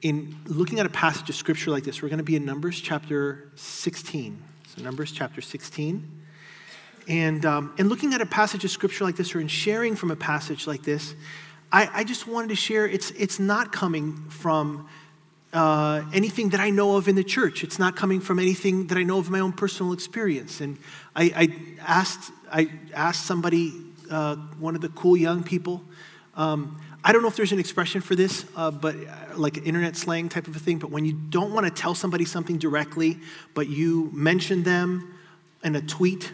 In looking at a passage of scripture like this, we're going to be in Numbers chapter 16. So, Numbers chapter 16. And um, in looking at a passage of scripture like this, or in sharing from a passage like this, I, I just wanted to share it's, it's not coming from uh, anything that I know of in the church. It's not coming from anything that I know of my own personal experience. And I, I asked, I asked somebody, uh, one of the cool young people, um, I don't know if there's an expression for this, uh, but uh, like internet slang type of a thing, but when you don't want to tell somebody something directly, but you mention them in a tweet,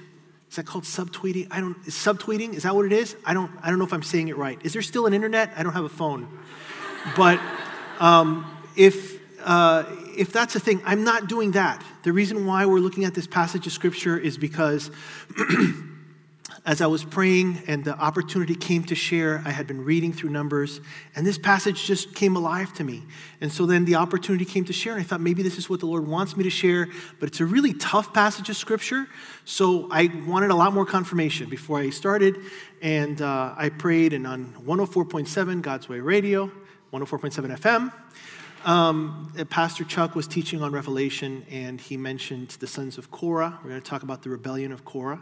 is that called subtweeting? I don't, is subtweeting, is that what it is? I don't, I don't know if I'm saying it right. Is there still an internet? I don't have a phone. But um, if, uh, if that's a thing, I'm not doing that. The reason why we're looking at this passage of scripture is because as I was praying and the opportunity came to share, I had been reading through Numbers, and this passage just came alive to me. And so then the opportunity came to share, and I thought maybe this is what the Lord wants me to share, but it's a really tough passage of Scripture, so I wanted a lot more confirmation before I started, and uh, I prayed, and on 104.7 God's Way Radio, 104.7 FM, um, Pastor Chuck was teaching on Revelation, and he mentioned the sons of Korah. We're going to talk about the rebellion of Korah.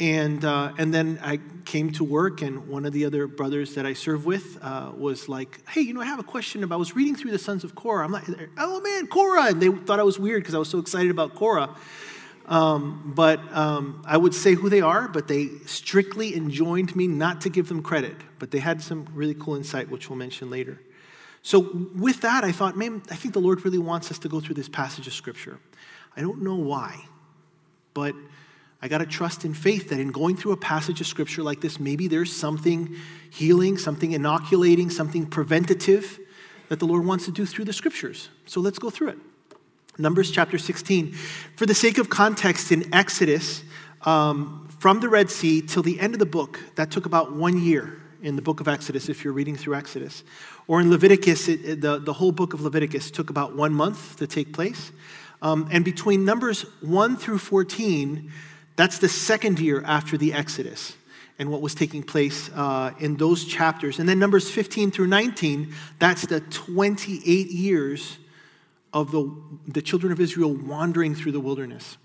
And, uh, and then I came to work, and one of the other brothers that I serve with uh, was like, Hey, you know, I have a question about, I was reading through the Sons of Korah. I'm like, Oh man, Korah. And they thought I was weird because I was so excited about Korah. Um, but um, I would say who they are, but they strictly enjoined me not to give them credit. But they had some really cool insight, which we'll mention later. So, with that, I thought, man, I think the Lord really wants us to go through this passage of Scripture. I don't know why, but I got to trust in faith that in going through a passage of scripture like this, maybe there's something healing, something inoculating, something preventative that the Lord wants to do through the scriptures. So let's go through it. Numbers chapter 16. For the sake of context, in Exodus, um, from the Red Sea till the end of the book, that took about one year in the book of Exodus, if you're reading through Exodus. Or in Leviticus, it, the, the whole book of Leviticus took about one month to take place. Um, and between Numbers 1 through 14, that's the second year after the Exodus and what was taking place uh, in those chapters. And then Numbers 15 through 19, that's the 28 years of the, the children of Israel wandering through the wilderness.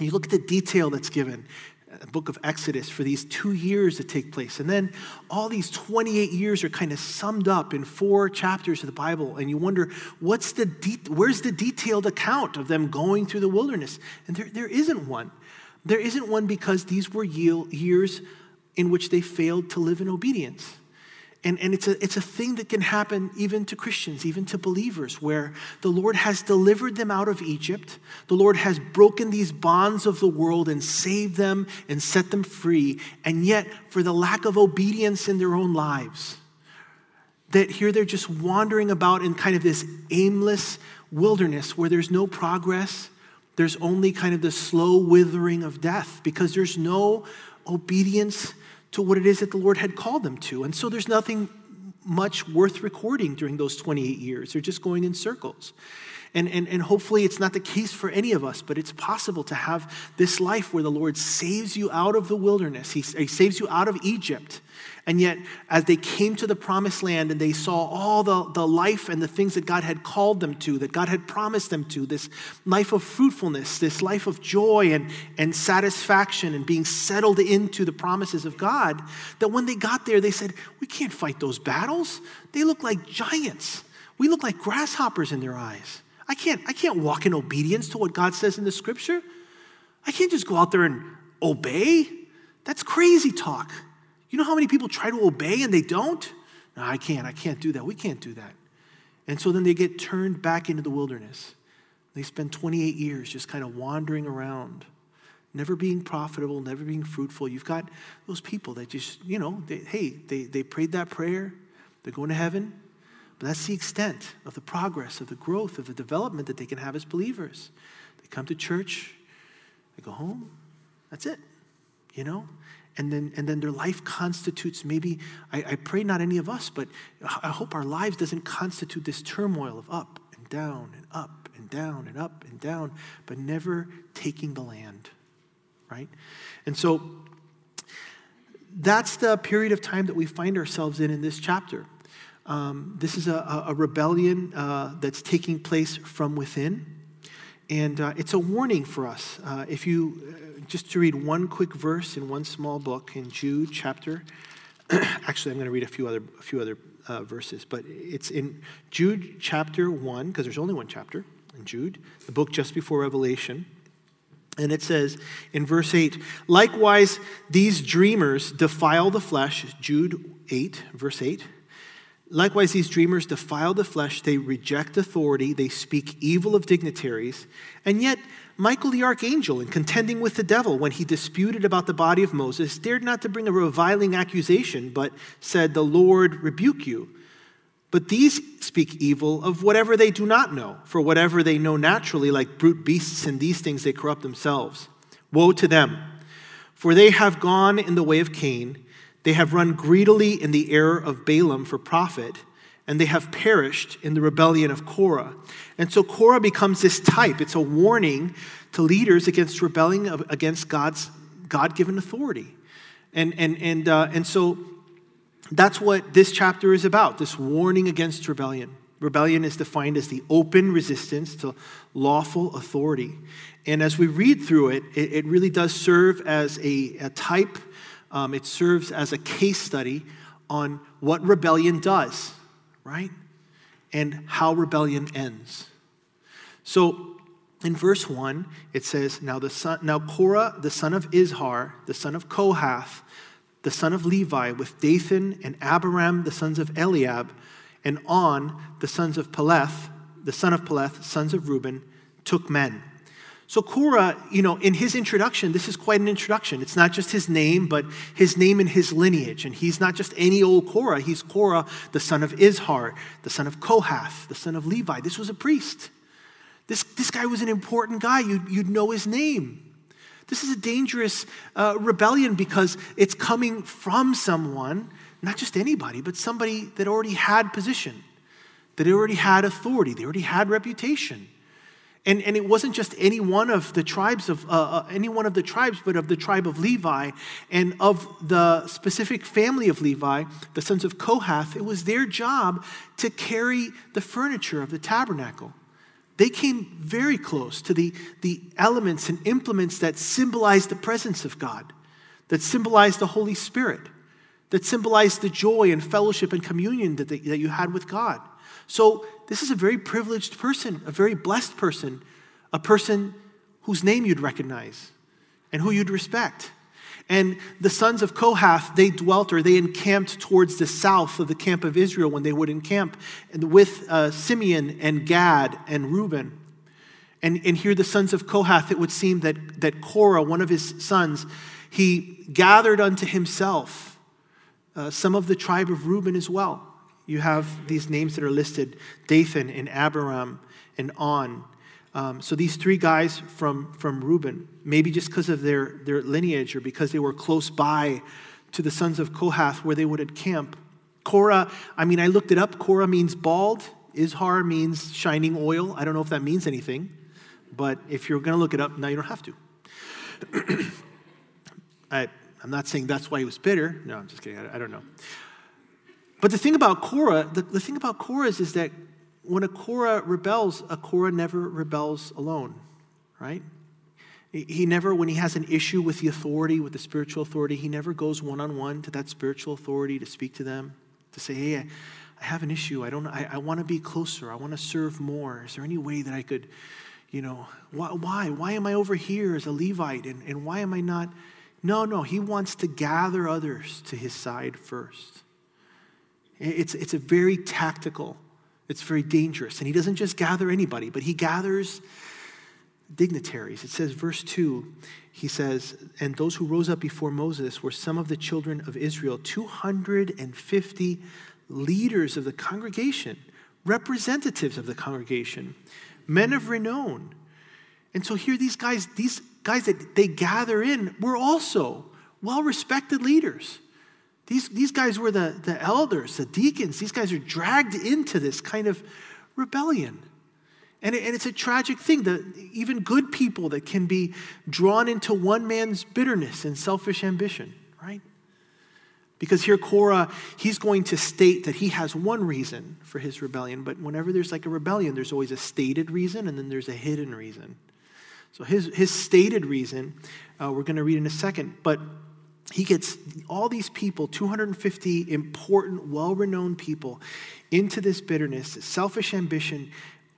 You look at the detail that's given, the uh, book of Exodus, for these two years that take place. And then all these 28 years are kind of summed up in four chapters of the Bible. And you wonder, what's the de- where's the detailed account of them going through the wilderness? And there, there isn't one. There isn't one because these were years in which they failed to live in obedience. And, and it's, a, it's a thing that can happen even to Christians, even to believers, where the Lord has delivered them out of Egypt. The Lord has broken these bonds of the world and saved them and set them free. And yet, for the lack of obedience in their own lives, that here they're just wandering about in kind of this aimless wilderness where there's no progress, there's only kind of the slow withering of death because there's no obedience to what it is that the Lord had called them to. And so there's nothing much worth recording during those 28 years. They're just going in circles. And, and, and hopefully it's not the case for any of us, but it's possible to have this life where the Lord saves you out of the wilderness. He, he saves you out of Egypt. And yet, as they came to the promised land and they saw all the, the life and the things that God had called them to, that God had promised them to, this life of fruitfulness, this life of joy and, and satisfaction and being settled into the promises of God, that when they got there, they said, We can't fight those battles. They look like giants. We look like grasshoppers in their eyes. I can't, I can't walk in obedience to what God says in the scripture. I can't just go out there and obey. That's crazy talk. You know how many people try to obey and they don't? No, I can't. I can't do that. We can't do that. And so then they get turned back into the wilderness. They spend 28 years just kind of wandering around, never being profitable, never being fruitful. You've got those people that just, you know, they, hey, they, they prayed that prayer, they're going to heaven, but that's the extent of the progress, of the growth, of the development that they can have as believers. They come to church, they go home, that's it, you know? and then and then their life constitutes maybe I, I, pray not any of us but i hope our lives doesn't constitute this turmoil of up and down and up and down and up and down but never taking the land right and so that's the period of time that we find ourselves in in this chapter Um, this is a, a rebellion uh, that's taking place from within. And uh, it's a warning for us. Uh, if you, uh, just to read one quick verse in one small book in Jude chapter, actually, I'm going to read a few other, a few other uh, verses, but it's in Jude chapter 1, because there's only one chapter in Jude, the book just before Revelation. And it says in verse 8, likewise, these dreamers defile the flesh, Jude 8, verse 8. Likewise, these dreamers defile the flesh, they reject authority, they speak evil of dignitaries, and yet Michael the archangel, in contending with the devil when he disputed about the body of Moses, dared not to bring a reviling accusation, but said, The Lord rebuke you. But these speak evil of whatever they do not know, for whatever they know naturally, like brute beasts and these things, they corrupt themselves. Woe to them! For they have gone in the way of Cain they have run greedily in the error of Balaam for profit, and they have perished in the rebellion of Korah. And so Korah becomes this type. It's a warning to leaders against rebelling against God's God given authority. And, and, and, uh, and so that's what this chapter is about this warning against rebellion. Rebellion is defined as the open resistance to lawful authority. And as we read through it, it, it really does serve as a, a type um, it serves as a case study on what rebellion does, right? And how rebellion ends. So in verse 1, it says, Now, the son, now Korah, the son of Izhar, the son of Kohath, the son of Levi, with Dathan and Abiram, the sons of Eliab, and On, the sons of Peleth, the son of Peleth, sons of Reuben, took men. So, Korah, you know, in his introduction, this is quite an introduction. It's not just his name, but his name and his lineage. And he's not just any old Korah, he's Korah, the son of Izhar, the son of Kohath, the son of Levi. This was a priest. This, this guy was an important guy. You'd, you'd know his name. This is a dangerous uh, rebellion because it's coming from someone, not just anybody, but somebody that already had position, that already had authority, they already had reputation. And, and it wasn't just any one of the tribes of uh, uh, any one of the tribes, but of the tribe of Levi and of the specific family of Levi, the sons of Kohath. It was their job to carry the furniture of the tabernacle. They came very close to the, the elements and implements that symbolized the presence of God, that symbolized the Holy Spirit, that symbolized the joy and fellowship and communion that, they, that you had with God. So, this is a very privileged person, a very blessed person, a person whose name you'd recognize and who you'd respect. And the sons of Kohath, they dwelt or they encamped towards the south of the camp of Israel when they would encamp with uh, Simeon and Gad and Reuben. And, and here, the sons of Kohath, it would seem that, that Korah, one of his sons, he gathered unto himself uh, some of the tribe of Reuben as well you have these names that are listed Dathan and Abiram and On. Um, so these three guys from, from Reuben, maybe just because of their, their lineage or because they were close by to the sons of Kohath where they would encamp. Korah, I mean, I looked it up. Korah means bald. Izhar means shining oil. I don't know if that means anything, but if you're going to look it up, now you don't have to. I, I'm not saying that's why he was bitter. No, I'm just kidding. I, I don't know. But the thing about Korah, the, the thing about Korah is, is that when a Korah rebels, a Korah never rebels alone, right? He never, when he has an issue with the authority, with the spiritual authority, he never goes one on one to that spiritual authority to speak to them, to say, hey, I, I have an issue. I don't, I, I want to be closer. I want to serve more. Is there any way that I could, you know, why, why, why am I over here as a Levite and, and why am I not? No, no, he wants to gather others to his side first. It's, it's a very tactical, it's very dangerous. And he doesn't just gather anybody, but he gathers dignitaries. It says, verse 2, he says, And those who rose up before Moses were some of the children of Israel, 250 leaders of the congregation, representatives of the congregation, men of renown. And so here, these guys, these guys that they gather in, were also well respected leaders. These, these guys were the, the elders, the deacons. These guys are dragged into this kind of rebellion. And, it, and it's a tragic thing that even good people that can be drawn into one man's bitterness and selfish ambition, right? Because here, Korah, he's going to state that he has one reason for his rebellion, but whenever there's like a rebellion, there's always a stated reason and then there's a hidden reason. So his, his stated reason, uh, we're going to read in a second, but he gets all these people, 250 important, well renowned people, into this bitterness. Selfish ambition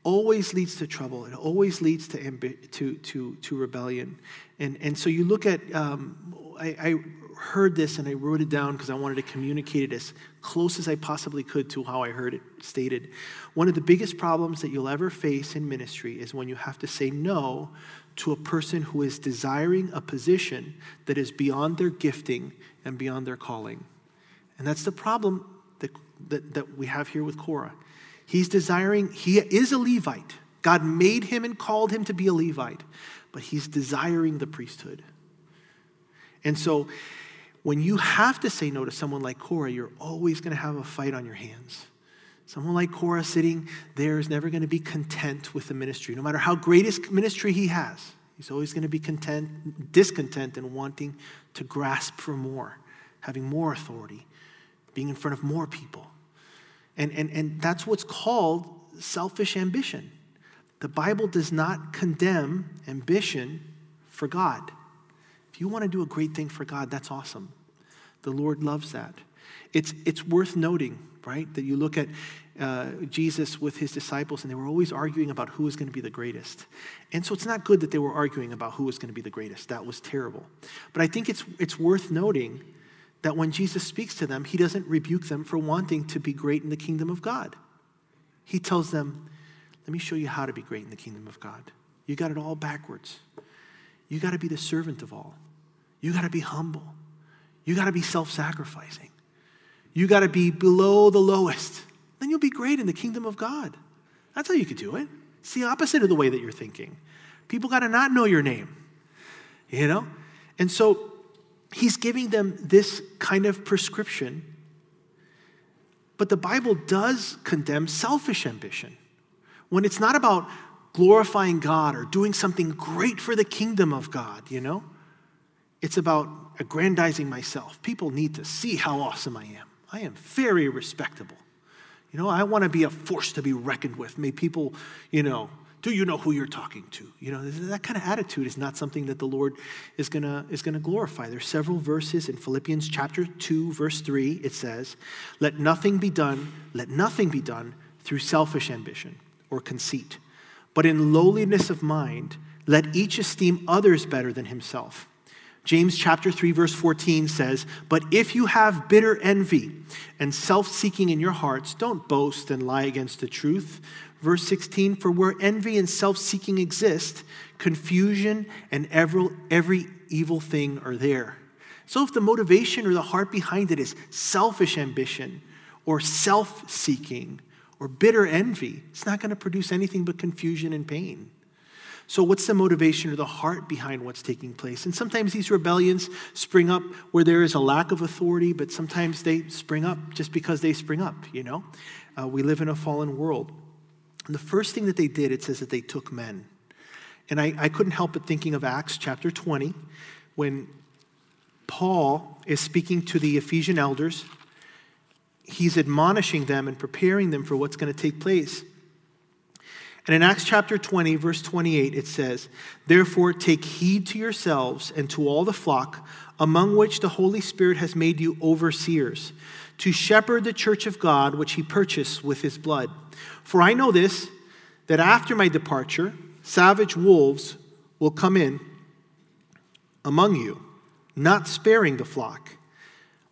always leads to trouble, it always leads to, ambi- to, to, to rebellion. And, and so you look at, um, I, I heard this and I wrote it down because I wanted to communicate it as close as I possibly could to how I heard it stated. One of the biggest problems that you'll ever face in ministry is when you have to say no to a person who is desiring a position that is beyond their gifting and beyond their calling. And that's the problem that, that, that we have here with Korah. He's desiring, he is a Levite. God made him and called him to be a Levite, but he's desiring the priesthood. And so when you have to say no to someone like Korah, you're always going to have a fight on your hands. Someone like Korah sitting there is never going to be content with the ministry. No matter how great his ministry he has, he's always going to be content, discontent and wanting to grasp for more, having more authority, being in front of more people. And, and, and that's what's called selfish ambition. The Bible does not condemn ambition for God. If you want to do a great thing for God, that's awesome. The Lord loves that. It's, it's worth noting right? That you look at uh, Jesus with his disciples, and they were always arguing about who was going to be the greatest. And so it's not good that they were arguing about who was going to be the greatest. That was terrible. But I think it's, it's worth noting that when Jesus speaks to them, he doesn't rebuke them for wanting to be great in the kingdom of God. He tells them, Let me show you how to be great in the kingdom of God. You got it all backwards. You got to be the servant of all. You got to be humble. You got to be self sacrificing. You got to be below the lowest. Then you'll be great in the kingdom of God. That's how you could do it. It's the opposite of the way that you're thinking. People got to not know your name, you know? And so he's giving them this kind of prescription. But the Bible does condemn selfish ambition. When it's not about glorifying God or doing something great for the kingdom of God, you know? It's about aggrandizing myself. People need to see how awesome I am. I am very respectable. You know, I want to be a force to be reckoned with. May people, you know, do you know who you're talking to? You know, that kind of attitude is not something that the Lord is gonna is gonna glorify. There's several verses in Philippians chapter 2, verse 3, it says, Let nothing be done, let nothing be done through selfish ambition or conceit, but in lowliness of mind, let each esteem others better than himself. James chapter 3 verse 14 says, "But if you have bitter envy and self-seeking in your hearts, don't boast and lie against the truth." Verse 16, "For where envy and self-seeking exist, confusion and every, every evil thing are there." So if the motivation or the heart behind it is selfish ambition or self-seeking or bitter envy, it's not going to produce anything but confusion and pain. So, what's the motivation or the heart behind what's taking place? And sometimes these rebellions spring up where there is a lack of authority, but sometimes they spring up just because they spring up, you know? Uh, we live in a fallen world. And the first thing that they did, it says that they took men. And I, I couldn't help but thinking of Acts chapter 20, when Paul is speaking to the Ephesian elders. He's admonishing them and preparing them for what's going to take place. And in Acts chapter 20, verse 28, it says, Therefore, take heed to yourselves and to all the flock among which the Holy Spirit has made you overseers, to shepherd the church of God which he purchased with his blood. For I know this, that after my departure, savage wolves will come in among you, not sparing the flock.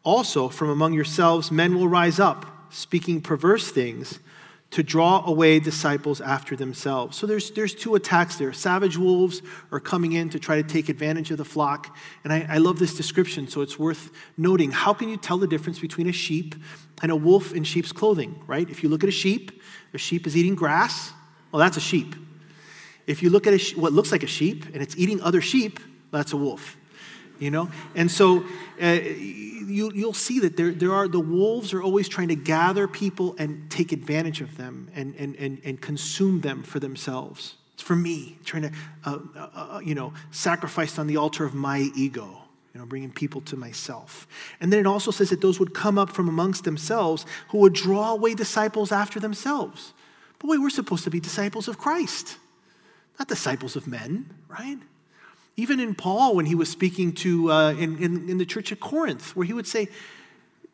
Also, from among yourselves, men will rise up, speaking perverse things to draw away disciples after themselves. So there's, there's two attacks there. Savage wolves are coming in to try to take advantage of the flock. And I, I love this description, so it's worth noting. How can you tell the difference between a sheep and a wolf in sheep's clothing, right? If you look at a sheep, a sheep is eating grass, well, that's a sheep. If you look at a, what looks like a sheep and it's eating other sheep, that's a wolf you know and so uh, you, you'll see that there, there are the wolves are always trying to gather people and take advantage of them and, and, and, and consume them for themselves it's for me trying to uh, uh, uh you know sacrifice on the altar of my ego you know, bringing people to myself. And then it also says that those would come up from amongst themselves who would draw away disciples after themselves. But wait, we're supposed to be disciples of Christ, not disciples of men, right? Even in Paul, when he was speaking to uh, in, in, in the church at Corinth, where he would say,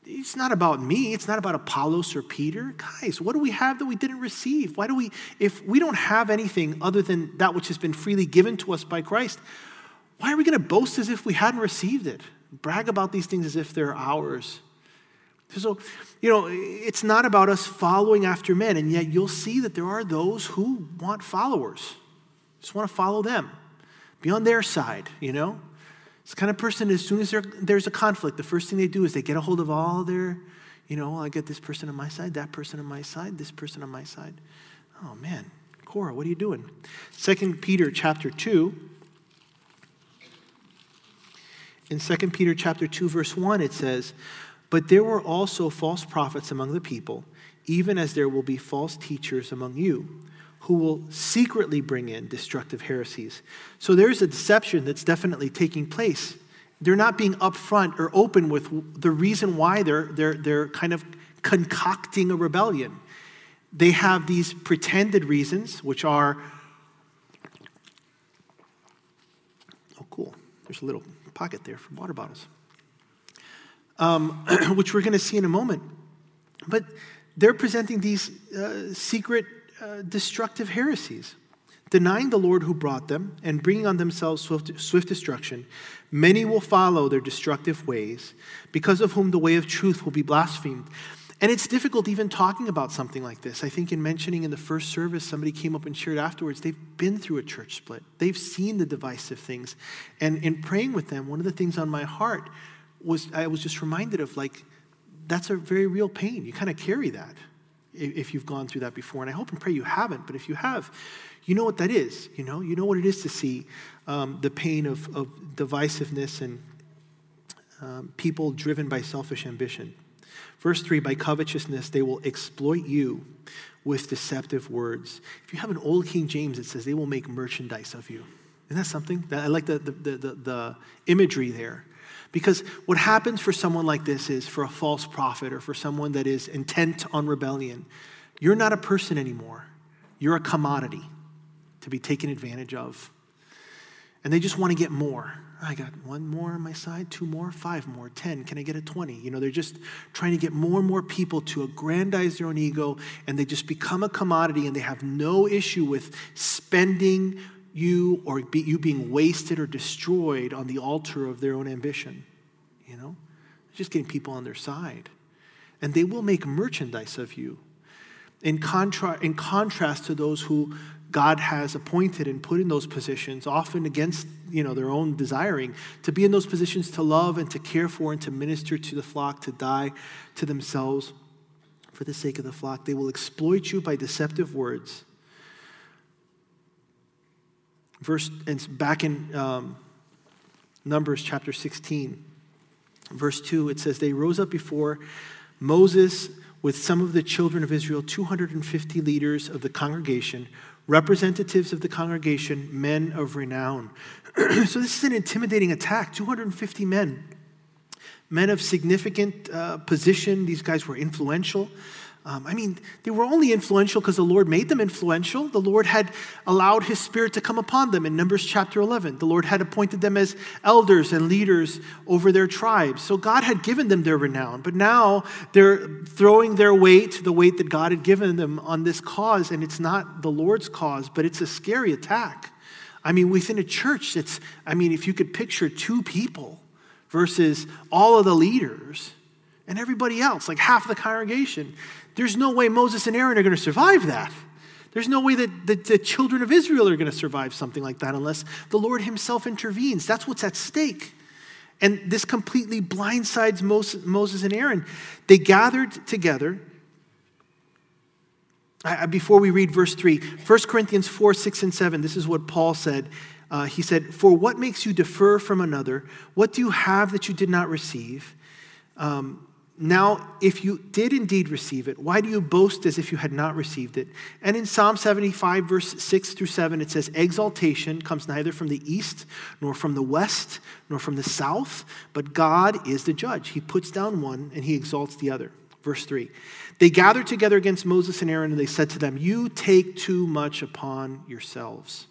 it's not about me. It's not about Apollos or Peter. Guys, what do we have that we didn't receive? Why do we, if we don't have anything other than that which has been freely given to us by Christ, why are we going to boast as if we hadn't received it? Brag about these things as if they're ours. So, you know, it's not about us following after men, and yet you'll see that there are those who want followers, just want to follow them, be on their side, you know? It's the kind of person, as soon as there's a conflict, the first thing they do is they get a hold of all their, you know, oh, I get this person on my side, that person on my side, this person on my side. Oh man, Korah, what are you doing? Second Peter chapter 2. In 2 Peter chapter 2, verse 1, it says, But there were also false prophets among the people, even as there will be false teachers among you who will secretly bring in destructive heresies. So there's a deception that's definitely taking place. They're not being upfront or open with the reason why they're, they're, they're kind of concocting a rebellion. They have these pretended reasons, which are oh, cool. There's a little pocket there for water bottles, um, which we're going to see in a moment. But they're presenting these uh, secret uh, destructive heresies. Denying the Lord who brought them and bringing on themselves swift, swift destruction, many will follow their destructive ways, because of whom the way of truth will be blasphemed. And it's difficult even talking about something like this. I think in mentioning in the first service, somebody came up and shared afterwards, they've been through a church split. They've seen the divisive things. And in praying with them, one of the things on my heart was I was just reminded of like, that's a very real pain. You kind of carry that if you've gone through that before. And I hope and pray you haven't, but if you have, you know what that is. You know, you know what it is to see um, the pain of, of divisiveness and um, people driven by selfish ambition. Verse 3 By covetousness, they will exploit you with deceptive words. If you have an old King James, it says they will make merchandise of you. Isn't that something? That I like the, the, the, the imagery there. Because what happens for someone like this is for a false prophet or for someone that is intent on rebellion, you're not a person anymore. You're a commodity to be taken advantage of. And they just want to get more. I got one more on my side, two more, five more, 10. Can I get a 20? You know, they're just trying to get more and more people to aggrandize their own ego, and they just become a commodity, and they have no issue with spending you or be, you being wasted or destroyed on the altar of their own ambition. You know, just getting people on their side. And they will make merchandise of you. In, contra- in contrast to those who God has appointed and put in those positions, often against you know, their own desiring, to be in those positions to love and to care for and to minister to the flock, to die to themselves for the sake of the flock. They will exploit you by deceptive words verse and back in um, Numbers chapter 16, verse 2, it says, They rose up before Moses with some of the children of Israel, 250 leaders of the congregation, representatives of the congregation, men of renown. so this is an intimidating attack 250 men, men of significant uh, position. These guys were influential. Um, I mean, they were only influential because the Lord made them influential. The Lord had allowed His Spirit to come upon them in Numbers chapter 11. The Lord had appointed them as elders and leaders over their tribes. So God had given them their renown. But now they're throwing their weight, the weight that God had given them, on this cause. And it's not the Lord's cause, but it's a scary attack. I mean, within a church, it's, I mean, if you could picture two people versus all of the leaders and everybody else, like half the congregation. There's no way Moses and Aaron are going to survive that. There's no way that the, the children of Israel are going to survive something like that unless the Lord Himself intervenes. That's what's at stake. And this completely blindsides Moses and Aaron. They gathered together. Before we read verse 3, 1 Corinthians 4, 6, and 7, this is what Paul said. Uh, he said, For what makes you defer from another? What do you have that you did not receive? Um, now, if you did indeed receive it, why do you boast as if you had not received it? And in Psalm 75, verse 6 through 7, it says, Exaltation comes neither from the east, nor from the west, nor from the south, but God is the judge. He puts down one and he exalts the other. Verse 3 They gathered together against Moses and Aaron, and they said to them, You take too much upon yourselves.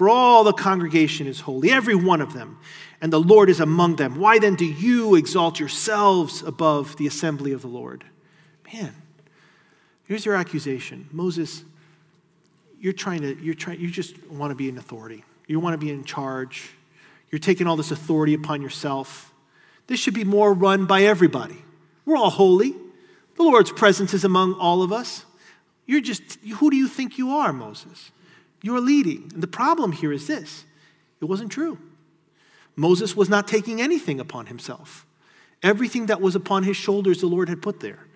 For all the congregation is holy, every one of them and the Lord is among them. Why then do you exalt yourselves above the assembly of the Lord? Man, here's your accusation. Moses, you're trying to, you're trying, you just want to be in authority. You want to be in charge. You're taking all this authority upon yourself. This should be more run by everybody. We're all holy. The Lord's presence is among all of us. You're just, who do you think you are, Moses? You're leading. And the problem here is this it wasn't true. Moses was not taking anything upon himself. Everything that was upon his shoulders, the Lord had put there.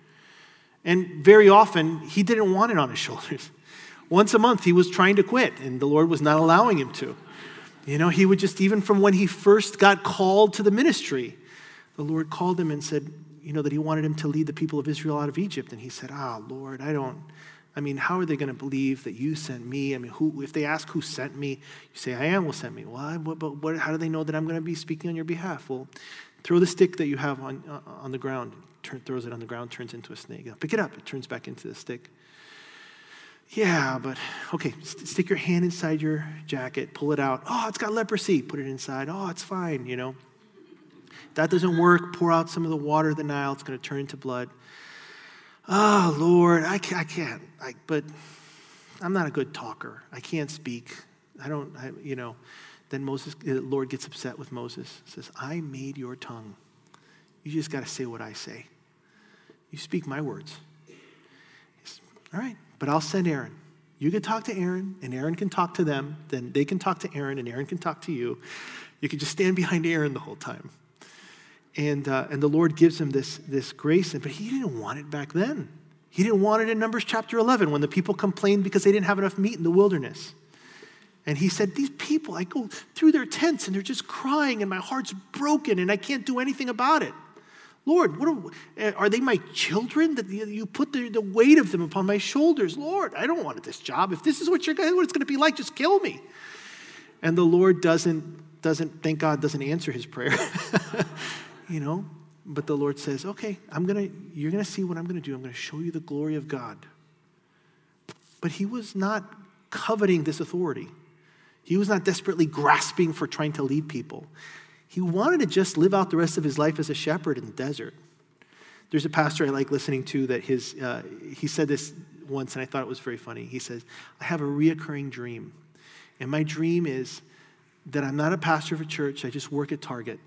And very often, he didn't want it on his shoulders. Once a month, he was trying to quit, and the Lord was not allowing him to. You know, he would just, even from when he first got called to the ministry, the Lord called him and said, you know, that he wanted him to lead the people of Israel out of Egypt. And he said, Ah, Lord, I don't, I mean, how are they going to believe that you sent me? I mean, who, if they ask who sent me, you say, I am will sent me. Well, but what, how do they know that I'm going to be speaking on your behalf? Well, throw the stick that you have on, uh, on the ground. Turn, throws it on the ground, turns into a snake. Pick it up, it turns back into the stick. Yeah, but okay, st- stick your hand inside your jacket, pull it out. Oh, it's got leprosy. Put it inside. Oh, it's fine, you know. That doesn't work. Pour out some of the water of the Nile. It's going to turn into blood oh, Lord, I can't, I can't. I, but I'm not a good talker. I can't speak. I don't, I, you know. Then Moses, the Lord gets upset with Moses. Says, I made your tongue. You just got to say what I say. You speak my words. Says, All right, but I'll send Aaron. You can talk to Aaron, and Aaron can talk to them. Then they can talk to Aaron, and Aaron can talk to you. You can just stand behind Aaron the whole time. And, uh, and the Lord gives him this, this grace, but he didn't want it back then. He didn't want it in Numbers chapter 11 when the people complained because they didn't have enough meat in the wilderness. And he said, These people, I go through their tents and they're just crying, and my heart's broken, and I can't do anything about it. Lord, what are, are they my children that you put the, the weight of them upon my shoulders? Lord, I don't want this job. If this is what, you're, what it's going to be like, just kill me. And the Lord doesn't, doesn't thank God, doesn't answer his prayer. you know, but the Lord says, okay, I'm going to, you're going to see what I'm going to do. I'm going to show you the glory of God. But he was not coveting this authority. He was not desperately grasping for trying to lead people. He wanted to just live out the rest of his life as a shepherd in the desert. There's a pastor I like listening to that his, uh, he said this once, and I thought it was very funny. He says, I have a reoccurring dream. And my dream is that I'm not a pastor of a church, I just work at Target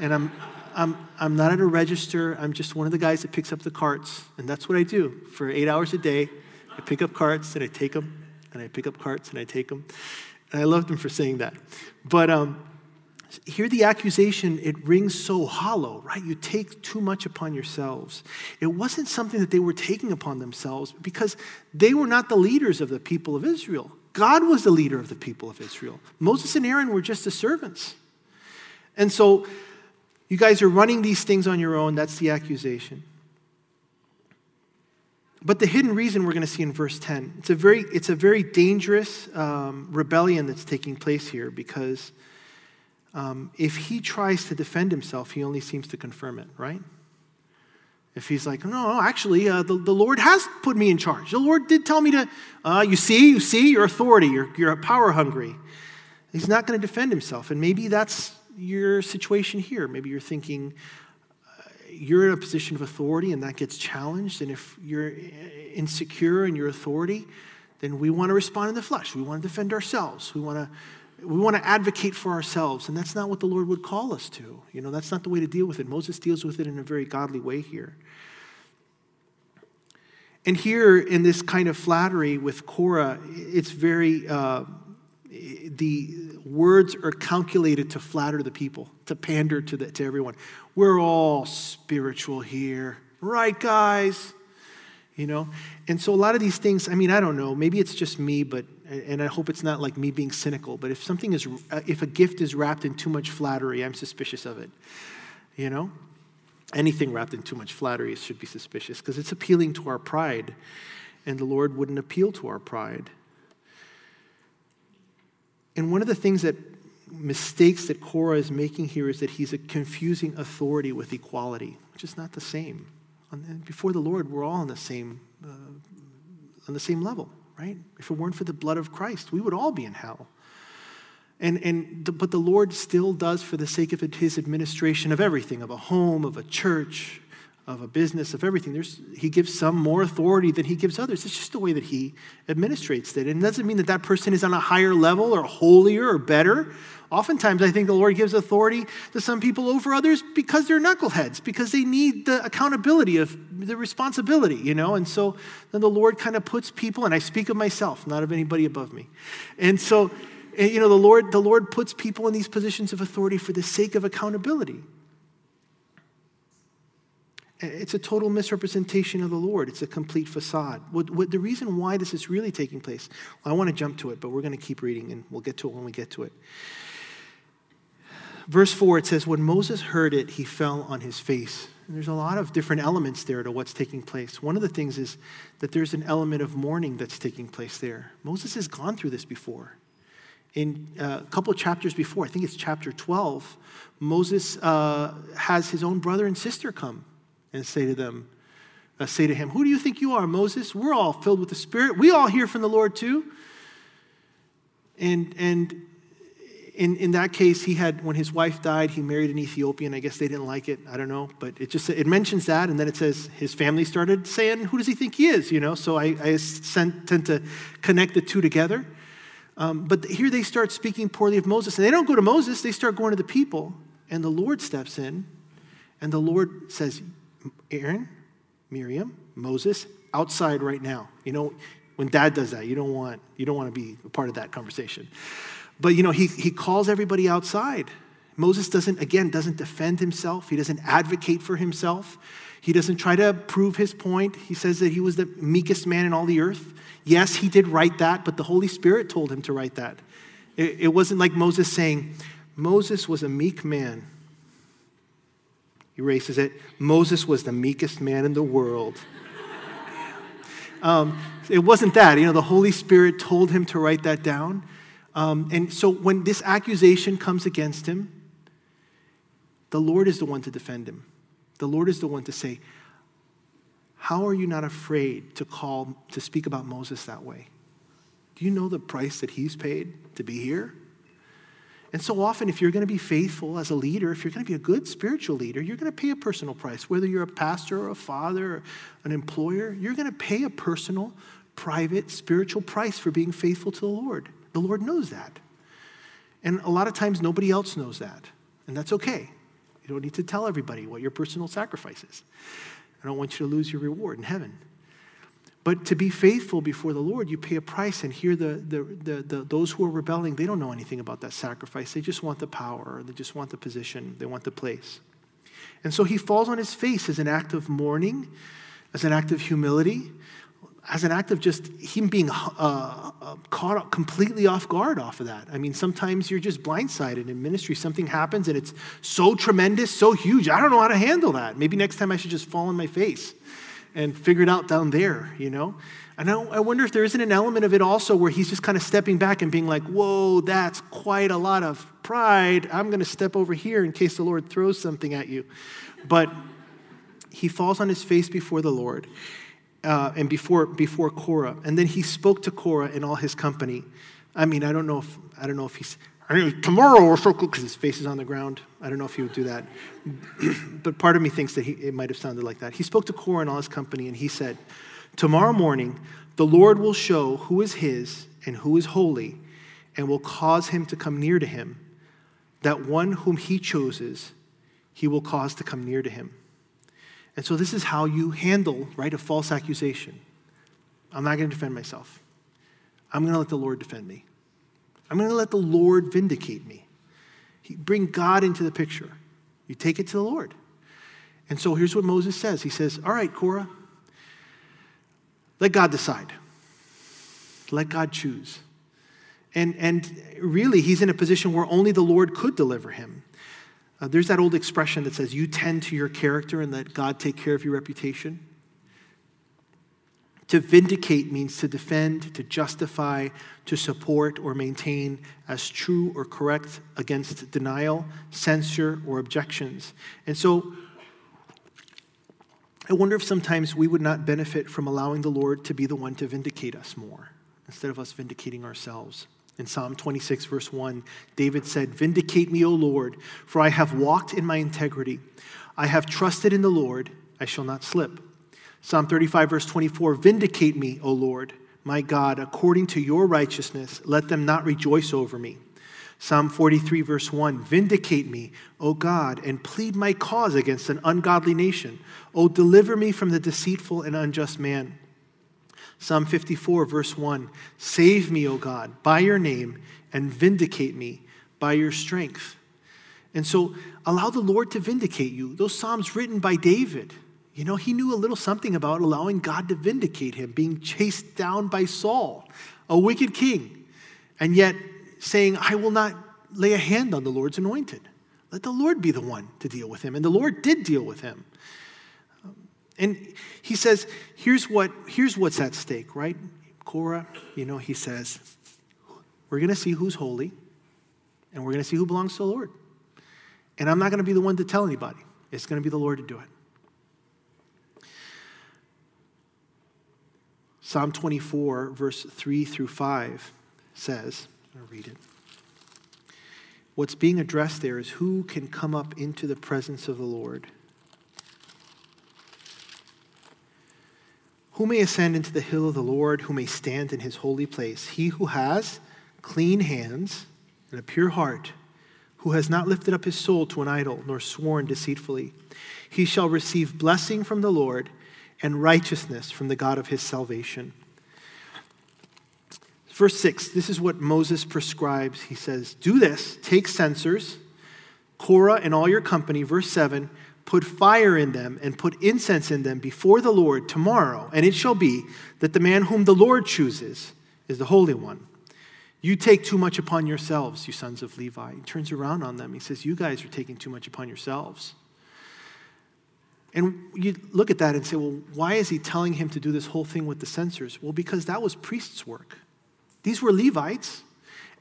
and I'm, I'm, I'm not at a register. I'm just one of the guys that picks up the carts. And that's what I do for eight hours a day. I pick up carts and I take them, and I pick up carts and I take them. And I love them for saying that. But um, hear the accusation, it rings so hollow, right? You take too much upon yourselves. It wasn't something that they were taking upon themselves because they were not the leaders of the people of Israel. God was the leader of the people of Israel. Moses and Aaron were just the servants. And so you guys are running these things on your own. That's the accusation. But the hidden reason we're going to see in verse 10, it's a very, it's a very dangerous um, rebellion that's taking place here because um, if he tries to defend himself, he only seems to confirm it, right? If he's like, no, actually, uh, the, the Lord has put me in charge. The Lord did tell me to, uh, you see, you see, you're authority, you're, you're power hungry. He's not going to defend himself. And maybe that's your situation here. Maybe you're thinking uh, you're in a position of authority and that gets challenged. And if you're insecure in your authority, then we want to respond in the flesh. We want to defend ourselves. We want to we want to advocate for ourselves, and that's not what the Lord would call us to. You know, that's not the way to deal with it. Moses deals with it in a very godly way here. And here, in this kind of flattery with Korah, it's very uh, the words are calculated to flatter the people, to pander to, the, to everyone. We're all spiritual here, right, guys? You know? And so a lot of these things, I mean, I don't know, maybe it's just me, but, and I hope it's not like me being cynical, but if something is, uh, if a gift is wrapped in too much flattery, I'm suspicious of it. You know? anything wrapped in too much flattery should be suspicious because it's appealing to our pride, and the Lord wouldn't appeal to our pride. And one of the things that mistakes that Korah is making here is that he's confusing authority with equality, which is not the same. Before the Lord, we're all on the same, uh, on the same level, right? If it weren't for the blood of Christ, we would all be in hell. And, and but the Lord still does, for the sake of his administration of everything, of a home, of a church, of a business, of everything. There's, he gives some more authority than he gives others. It's just the way that he administrates it. And it doesn't mean that that person is on a higher level or holier or better. Oftentimes, I think the Lord gives authority to some people over others because they're knuckleheads, because they need the accountability of the responsibility, you know? And so then the Lord kind of puts people, and I speak of myself, not of anybody above me. And so, and, you know, the Lord, the Lord puts people in these positions of authority for the sake of accountability. It's a total misrepresentation of the Lord. It's a complete facade. What, what, the reason why this is really taking place, I want to jump to it, but we're going to keep reading and we'll get to it when we get to it. Verse 4, it says, When Moses heard it, he fell on his face. And there's a lot of different elements there to what's taking place. One of the things is that there's an element of mourning that's taking place there. Moses has gone through this before in uh, a couple of chapters before, I think it's chapter 12, Moses uh, has his own brother and sister come and say to them, uh, say to him, Who do you think you are, Moses? We're all filled with the Spirit. We all hear from the Lord too. And, and in, in that case, he had, when his wife died, he married an Ethiopian. I guess they didn't like it. I don't know. But it just, it mentions that. And then it says his family started saying, Who does he think he is? You know, so I, I sent, tend to connect the two together. Um, but here they start speaking poorly of Moses. And they don't go to Moses, they start going to the people. And the Lord steps in, and the Lord says, Aaron, Miriam, Moses, outside right now. You know, when dad does that, you don't want, you don't want to be a part of that conversation. But you know, he, he calls everybody outside. Moses doesn't, again, doesn't defend himself. He doesn't advocate for himself. He doesn't try to prove his point. He says that he was the meekest man in all the earth. Yes, he did write that, but the Holy Spirit told him to write that. It, it wasn't like Moses saying, Moses was a meek man. Erases it. Moses was the meekest man in the world. um, it wasn't that. You know, the Holy Spirit told him to write that down. Um, and so when this accusation comes against him, the Lord is the one to defend him. The Lord is the one to say, how are you not afraid to call, to speak about Moses that way? Do you know the price that he's paid to be here? And so often, if you're going to be faithful as a leader, if you're going to be a good spiritual leader, you're going to pay a personal price. Whether you're a pastor or a father or an employer, you're going to pay a personal, private, spiritual price for being faithful to the Lord. The Lord knows that. And a lot of times, nobody else knows that. And that's okay. You don't need to tell everybody what your personal sacrifice is. I don't want you to lose your reward in heaven. But to be faithful before the Lord, you pay a price. And here, the, the, the, the, those who are rebelling, they don't know anything about that sacrifice. They just want the power, they just want the position, they want the place. And so he falls on his face as an act of mourning, as an act of humility, as an act of just him being uh, uh, caught completely off guard off of that. I mean, sometimes you're just blindsided in ministry. Something happens and it's so tremendous, so huge. I don't know how to handle that. Maybe next time I should just fall on my face and figure it out down there, you know? And I, I wonder if there isn't an element of it also where he's just kind of stepping back and being like, whoa, that's quite a lot of pride. I'm going to step over here in case the Lord throws something at you. But he falls on his face before the Lord uh, and before, before Korah. And then he spoke to Korah and all his company. I mean, I don't know if, I don't know if he's, I mean, tomorrow or so because his face is on the ground. I don't know if he would do that. but part of me thinks that he, it might have sounded like that. He spoke to Korah and all his company, and he said, Tomorrow morning, the Lord will show who is his and who is holy, and will cause him to come near to him. That one whom he chooses, he will cause to come near to him. And so this is how you handle, right, a false accusation. I'm not going to defend myself. I'm going to let the Lord defend me. I'm going to let the Lord vindicate me. He, bring God into the picture. You take it to the Lord. And so here's what Moses says He says, All right, Korah, let God decide. Let God choose. And, and really, he's in a position where only the Lord could deliver him. Uh, there's that old expression that says, You tend to your character and let God take care of your reputation. To vindicate means to defend, to justify, to support, or maintain as true or correct against denial, censure, or objections. And so, I wonder if sometimes we would not benefit from allowing the Lord to be the one to vindicate us more instead of us vindicating ourselves. In Psalm 26, verse 1, David said, Vindicate me, O Lord, for I have walked in my integrity. I have trusted in the Lord, I shall not slip. Psalm 35, verse 24, Vindicate me, O Lord, my God, according to your righteousness. Let them not rejoice over me. Psalm 43, verse 1 Vindicate me, O God, and plead my cause against an ungodly nation. O deliver me from the deceitful and unjust man. Psalm 54, verse 1 Save me, O God, by your name, and vindicate me by your strength. And so allow the Lord to vindicate you. Those Psalms written by David, you know, he knew a little something about allowing God to vindicate him, being chased down by Saul, a wicked king, and yet saying, I will not lay a hand on the Lord's anointed. Let the Lord be the one to deal with him. And the Lord did deal with him. And he says, here's, what, here's what's at stake, right? Korah, you know, he says, we're going to see who's holy, and we're going to see who belongs to the Lord. And I'm not going to be the one to tell anybody, it's going to be the Lord to do it. Psalm 24, verse 3 through 5 says, I'll read it. What's being addressed there is who can come up into the presence of the Lord. Who may ascend into the hill of the Lord? Who may stand in his holy place? He who has clean hands and a pure heart, who has not lifted up his soul to an idol, nor sworn deceitfully. He shall receive blessing from the Lord and righteousness from the God of his salvation. Verse 6, this is what Moses prescribes. He says, Do this, take censers, Korah and all your company. Verse 7, put fire in them and put incense in them before the Lord tomorrow, and it shall be that the man whom the Lord chooses is the Holy One. You take too much upon yourselves, you sons of Levi. He turns around on them. He says, You guys are taking too much upon yourselves. And you look at that and say, Well, why is he telling him to do this whole thing with the censers? Well, because that was priests' work. These were Levites.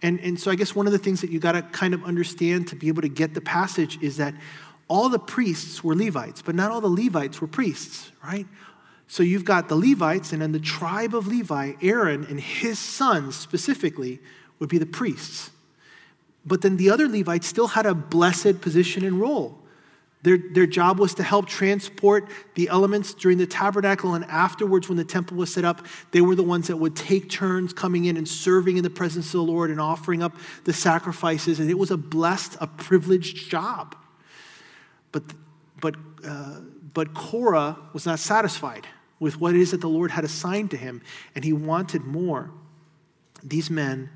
And, and so I guess one of the things that you got to kind of understand to be able to get the passage is that all the priests were Levites, but not all the Levites were priests, right? So you've got the Levites, and then the tribe of Levi, Aaron and his sons specifically, would be the priests. But then the other Levites still had a blessed position and role. Their, their job was to help transport the elements during the tabernacle, and afterwards, when the temple was set up, they were the ones that would take turns coming in and serving in the presence of the Lord and offering up the sacrifices. And it was a blessed, a privileged job. But, but, uh, but Korah was not satisfied with what it is that the Lord had assigned to him, and he wanted more. These men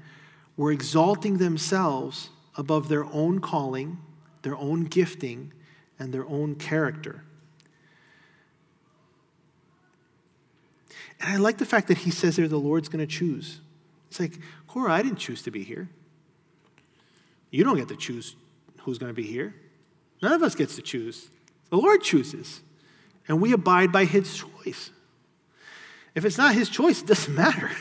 were exalting themselves above their own calling, their own gifting, and their own character. And I like the fact that he says there the Lord's going to choose. It's like, Korah, I didn't choose to be here. You don't get to choose who's going to be here. None of us gets to choose. The Lord chooses, and we abide by his choice. If it's not his choice, it doesn't matter.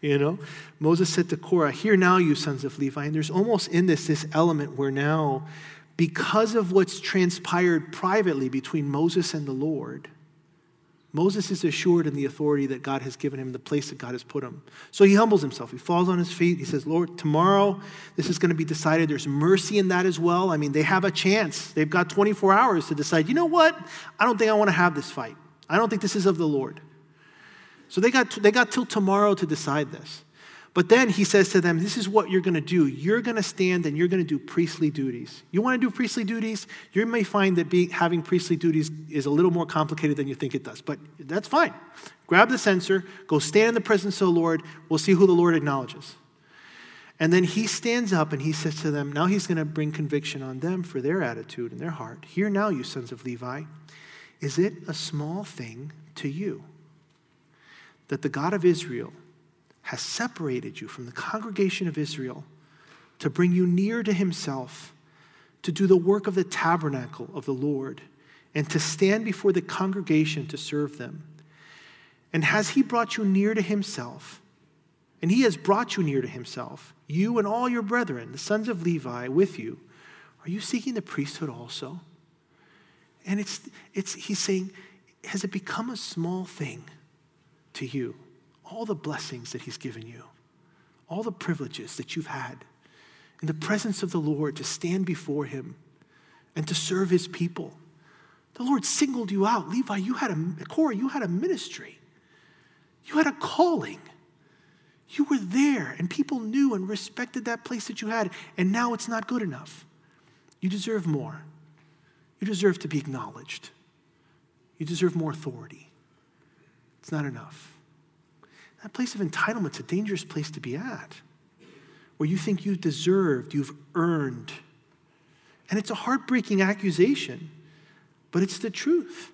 You know, Moses said to Korah, Hear now, you sons of Levi. And there's almost in this this element where now, because of what's transpired privately between Moses and the Lord, Moses is assured in the authority that God has given him, the place that God has put him. So he humbles himself. He falls on his feet. He says, Lord, tomorrow this is going to be decided. There's mercy in that as well. I mean, they have a chance. They've got 24 hours to decide, you know what? I don't think I want to have this fight. I don't think this is of the Lord. So they got, they got till tomorrow to decide this. But then he says to them, This is what you're going to do. You're going to stand and you're going to do priestly duties. You want to do priestly duties? You may find that being, having priestly duties is a little more complicated than you think it does, but that's fine. Grab the censer, go stand in the presence of the Lord. We'll see who the Lord acknowledges. And then he stands up and he says to them, Now he's going to bring conviction on them for their attitude and their heart. Hear now, you sons of Levi, is it a small thing to you that the God of Israel, has separated you from the congregation of Israel to bring you near to himself, to do the work of the tabernacle of the Lord and to stand before the congregation to serve them. And has he brought you near to himself? And he has brought you near to himself, you and all your brethren, the sons of Levi, with you. Are you seeking the priesthood also? And it's, it's, he's saying, has it become a small thing to you? All the blessings that he's given you, all the privileges that you've had in the presence of the Lord to stand before him and to serve his people. The Lord singled you out. Levi, you had a, Korah, you had a ministry. You had a calling. You were there, and people knew and respected that place that you had, and now it's not good enough. You deserve more. You deserve to be acknowledged. You deserve more authority. It's not enough. That place of entitlement's a dangerous place to be at, where you think you've deserved, you've earned. And it's a heartbreaking accusation, but it's the truth.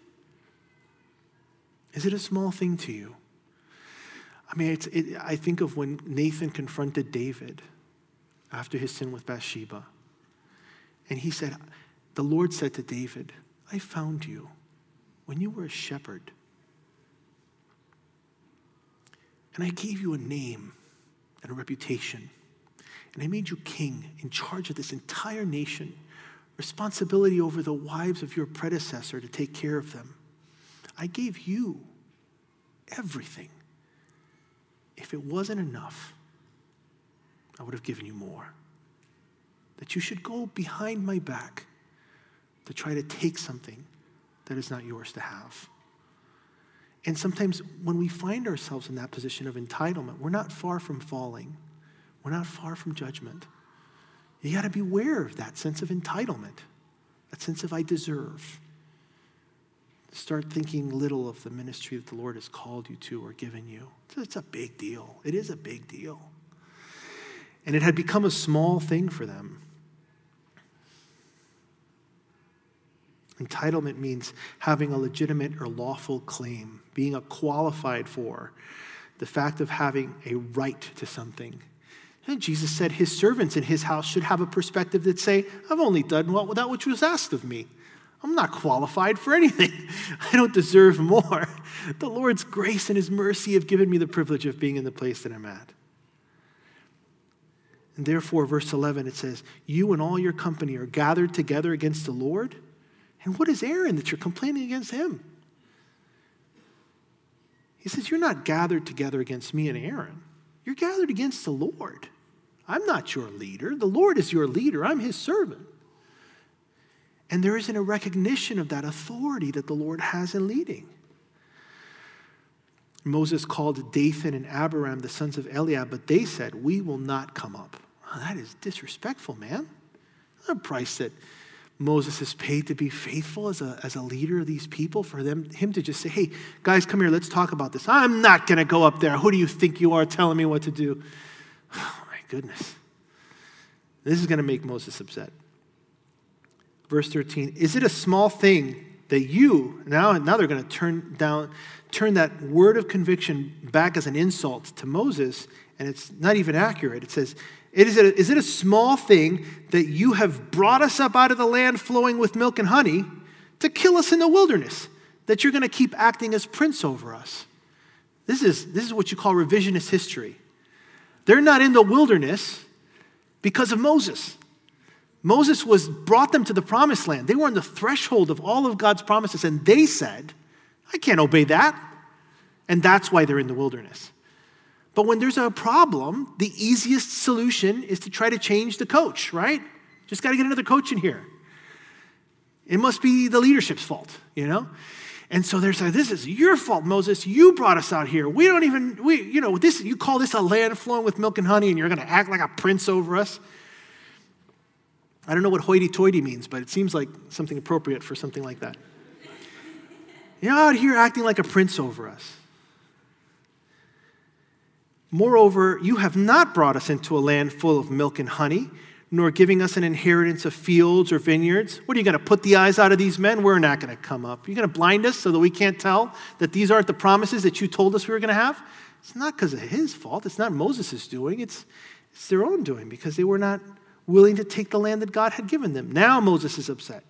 Is it a small thing to you? I mean, it, I think of when Nathan confronted David after his sin with Bathsheba. And he said, The Lord said to David, I found you when you were a shepherd. And I gave you a name and a reputation. And I made you king in charge of this entire nation, responsibility over the wives of your predecessor to take care of them. I gave you everything. If it wasn't enough, I would have given you more. That you should go behind my back to try to take something that is not yours to have. And sometimes when we find ourselves in that position of entitlement, we're not far from falling. We're not far from judgment. You got to beware of that sense of entitlement, that sense of I deserve. Start thinking little of the ministry that the Lord has called you to or given you. It's a big deal. It is a big deal. And it had become a small thing for them. Entitlement means having a legitimate or lawful claim, being a qualified for, the fact of having a right to something. And Jesus said his servants in his house should have a perspective that say, I've only done what that which was asked of me. I'm not qualified for anything. I don't deserve more. The Lord's grace and his mercy have given me the privilege of being in the place that I'm at. And therefore, verse 11, it says, You and all your company are gathered together against the Lord. And what is Aaron that you're complaining against him? He says, You're not gathered together against me and Aaron. You're gathered against the Lord. I'm not your leader. The Lord is your leader. I'm his servant. And there isn't a recognition of that authority that the Lord has in leading. Moses called Dathan and Abiram the sons of Eliab, but they said, We will not come up. That is disrespectful, man. A price that Moses is paid to be faithful as a, as a leader of these people, for them, him to just say, hey, guys, come here, let's talk about this. I'm not going to go up there. Who do you think you are telling me what to do? Oh, my goodness. This is going to make Moses upset. Verse 13 Is it a small thing that you, now, now they're going to turn down, turn that word of conviction back as an insult to Moses, and it's not even accurate. It says, it is, a, is it a small thing that you have brought us up out of the land flowing with milk and honey to kill us in the wilderness? That you're going to keep acting as prince over us? This is, this is what you call revisionist history. They're not in the wilderness because of Moses. Moses was brought them to the promised land. They were on the threshold of all of God's promises, and they said, I can't obey that. And that's why they're in the wilderness. But when there's a problem, the easiest solution is to try to change the coach, right? Just got to get another coach in here. It must be the leadership's fault, you know? And so they're saying, This is your fault, Moses. You brought us out here. We don't even, we, you know, this, you call this a land flowing with milk and honey, and you're going to act like a prince over us. I don't know what hoity toity means, but it seems like something appropriate for something like that. You're out here acting like a prince over us. Moreover, you have not brought us into a land full of milk and honey, nor giving us an inheritance of fields or vineyards. What are you going to put the eyes out of these men? We're not going to come up. You're going to blind us so that we can't tell that these aren't the promises that you told us we were going to have? It's not because of his fault. It's not Moses' doing. It's, it's their own doing because they were not willing to take the land that God had given them. Now Moses is upset.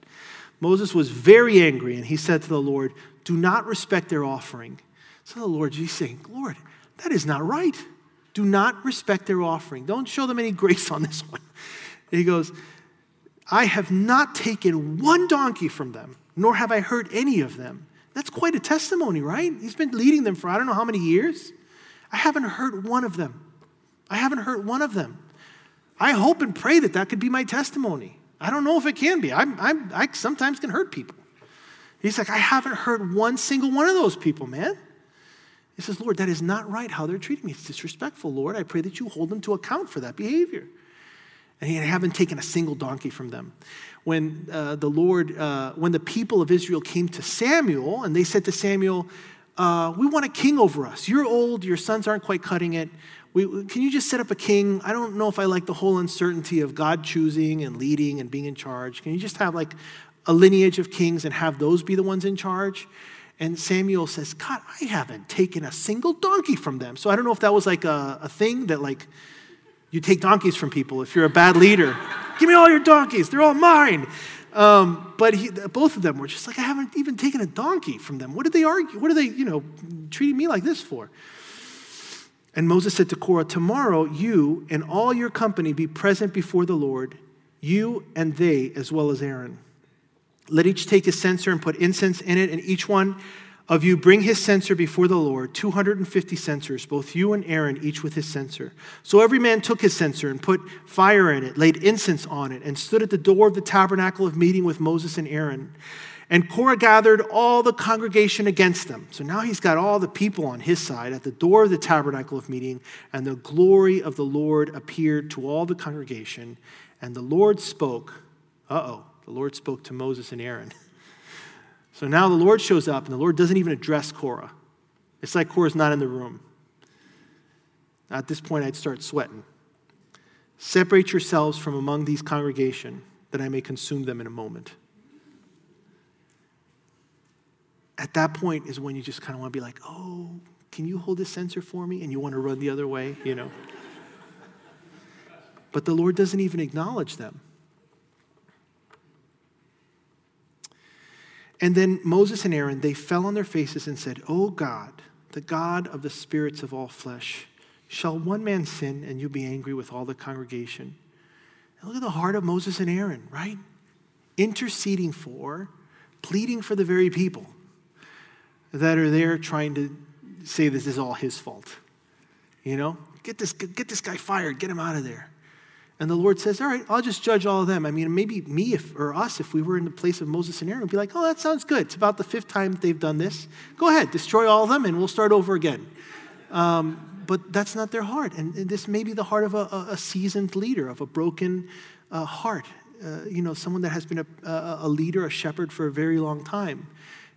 Moses was very angry, and he said to the Lord, Do not respect their offering. So the Lord, he's saying, Lord, that is not right. Do not respect their offering. Don't show them any grace on this one. He goes, I have not taken one donkey from them, nor have I hurt any of them. That's quite a testimony, right? He's been leading them for I don't know how many years. I haven't hurt one of them. I haven't hurt one of them. I hope and pray that that could be my testimony. I don't know if it can be. I'm, I'm, I sometimes can hurt people. He's like, I haven't hurt one single one of those people, man. He says, Lord, that is not right how they're treating me. It's disrespectful, Lord. I pray that you hold them to account for that behavior. And he haven't taken a single donkey from them. When uh, the Lord, uh, when the people of Israel came to Samuel and they said to Samuel, uh, We want a king over us. You're old, your sons aren't quite cutting it. We, can you just set up a king? I don't know if I like the whole uncertainty of God choosing and leading and being in charge. Can you just have like a lineage of kings and have those be the ones in charge? And Samuel says, God, I haven't taken a single donkey from them. So I don't know if that was like a, a thing that like you take donkeys from people if you're a bad leader. Give me all your donkeys, they're all mine. Um, but he, both of them were just like, I haven't even taken a donkey from them. What did they argue? What are they, you know, treating me like this for? And Moses said to Korah, Tomorrow you and all your company be present before the Lord, you and they, as well as Aaron. Let each take his censer and put incense in it, and each one of you bring his censer before the Lord, 250 censers, both you and Aaron, each with his censer. So every man took his censer and put fire in it, laid incense on it, and stood at the door of the tabernacle of meeting with Moses and Aaron. And Korah gathered all the congregation against them. So now he's got all the people on his side at the door of the tabernacle of meeting, and the glory of the Lord appeared to all the congregation. And the Lord spoke, uh oh, the Lord spoke to Moses and Aaron. So now the Lord shows up, and the Lord doesn't even address Korah. It's like Korah's not in the room. At this point, I'd start sweating. Separate yourselves from among these congregation, that I may consume them in a moment. At that point is when you just kind of want to be like, oh, can you hold this censer for me? And you want to run the other way, you know. but the Lord doesn't even acknowledge them. And then Moses and Aaron, they fell on their faces and said, O God, the God of the spirits of all flesh, shall one man sin and you be angry with all the congregation? And look at the heart of Moses and Aaron, right? Interceding for, pleading for the very people that are there trying to say this is all his fault. You know, get this, get this guy fired, get him out of there. And the Lord says, All right, I'll just judge all of them. I mean, maybe me if, or us, if we were in the place of Moses and Aaron, would be like, Oh, that sounds good. It's about the fifth time they've done this. Go ahead, destroy all of them, and we'll start over again. Um, but that's not their heart. And, this may be the heart of a, a seasoned leader, of a broken uh, heart. Uh, you know, someone that has been a, a leader, a shepherd for a very long time.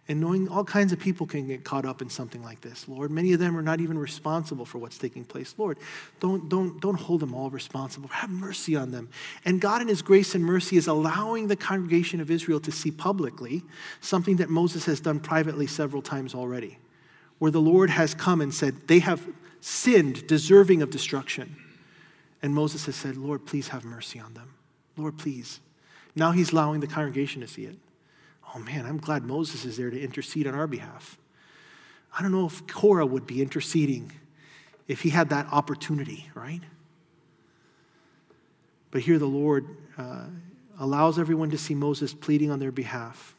And knowing all kinds of people can get caught up in something like this, Lord. Many of them are not even responsible for what's taking place. Lord, don't, don't, don't hold them all responsible. Have mercy on them. And God, in His grace and mercy, is allowing the congregation of Israel to see publicly something that Moses has done privately several times already, where the Lord has come and said, They have sinned, deserving of destruction. And Moses has said, Lord, please have mercy on them. Lord, please. Now He's allowing the congregation to see it oh man, I'm glad Moses is there to intercede on our behalf. I don't know if Korah would be interceding if he had that opportunity, right? But here the Lord uh, allows everyone to see Moses pleading on their behalf.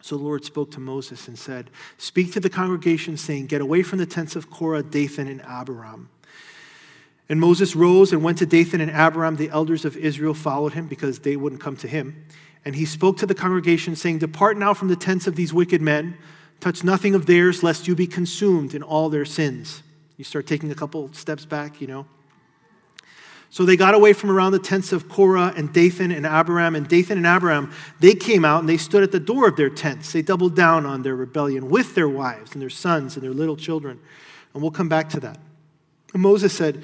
So the Lord spoke to Moses and said, Speak to the congregation, saying, Get away from the tents of Korah, Dathan, and Abiram. And Moses rose and went to Dathan and Abiram. The elders of Israel followed him because they wouldn't come to him. And he spoke to the congregation, saying, Depart now from the tents of these wicked men, touch nothing of theirs, lest you be consumed in all their sins. You start taking a couple steps back, you know. So they got away from around the tents of Korah and Dathan and Abiram. And Dathan and Abiram, they came out and they stood at the door of their tents. They doubled down on their rebellion with their wives and their sons and their little children. And we'll come back to that. And Moses said,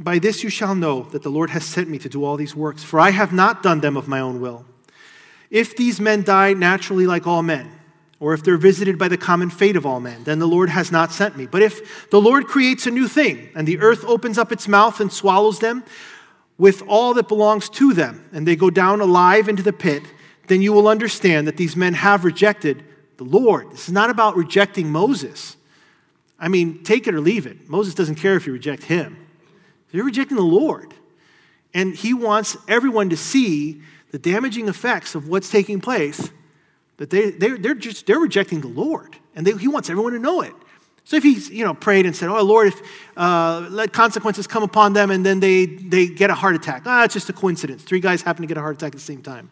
by this you shall know that the Lord has sent me to do all these works, for I have not done them of my own will. If these men die naturally like all men, or if they're visited by the common fate of all men, then the Lord has not sent me. But if the Lord creates a new thing, and the earth opens up its mouth and swallows them, with all that belongs to them, and they go down alive into the pit, then you will understand that these men have rejected the Lord. This is not about rejecting Moses. I mean, take it or leave it. Moses doesn't care if you reject him. You're rejecting the Lord. And he wants everyone to see the damaging effects of what's taking place, that they, they, they're just they're rejecting the Lord. And they, he wants everyone to know it. So if he's, you know, prayed and said, oh, Lord, if, uh, let consequences come upon them and then they, they get a heart attack. Ah, it's just a coincidence. Three guys happen to get a heart attack at the same time.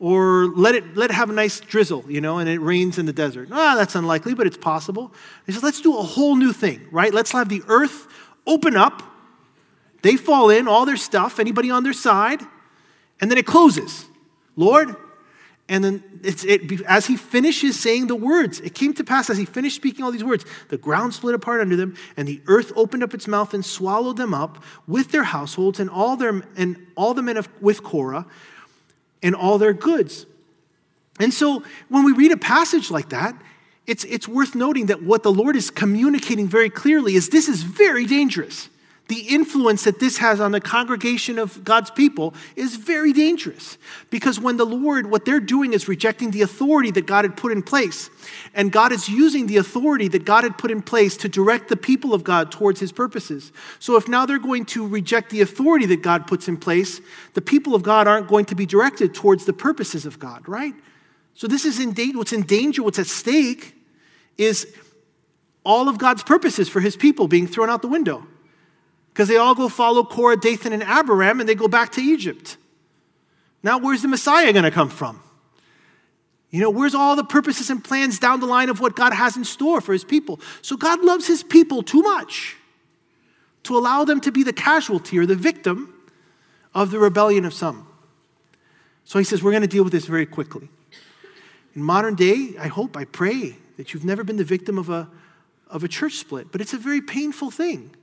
Or let it, let it have a nice drizzle, you know, and it rains in the desert. Ah, that's unlikely, but it's possible. He says, let's do a whole new thing, right? Let's have the earth open up. They fall in, all their stuff, anybody on their side, and then it closes. Lord, and then it, as he finishes saying the words, it came to pass as he finished speaking all these words, the ground split apart under them, and the earth opened up its mouth and swallowed them up with their households and all their and all the men of with Korah and all their goods. And so when we read a passage like that, it's, it's worth noting that what the Lord is communicating very clearly is this is very dangerous the influence that this has on the congregation of God's people is very dangerous. Because when the Lord, what they're doing is rejecting the authority that God had put in place. And God is using the authority that God had put in place to direct the people of God towards his purposes. So if now they're going to reject the authority that God puts in place, the people of God aren't going to be directed towards the purposes of God, right? So this is in danger. What's in danger, what's at stake, is all of God's purposes for his people being thrown out the window because they all go follow Korah, Dathan, and Abiram, and they go back to Egypt. Now, where's the Messiah going to come from? You know, where's all the purposes and plans down the line of what God has in store for his people? So, God loves his people too much to allow them to be the casualty or the victim of the rebellion of some. So, he says, we're going to deal with this very quickly. In modern day, I hope, I pray that you've never been the victim of a, of a church split, but it's a very painful thing.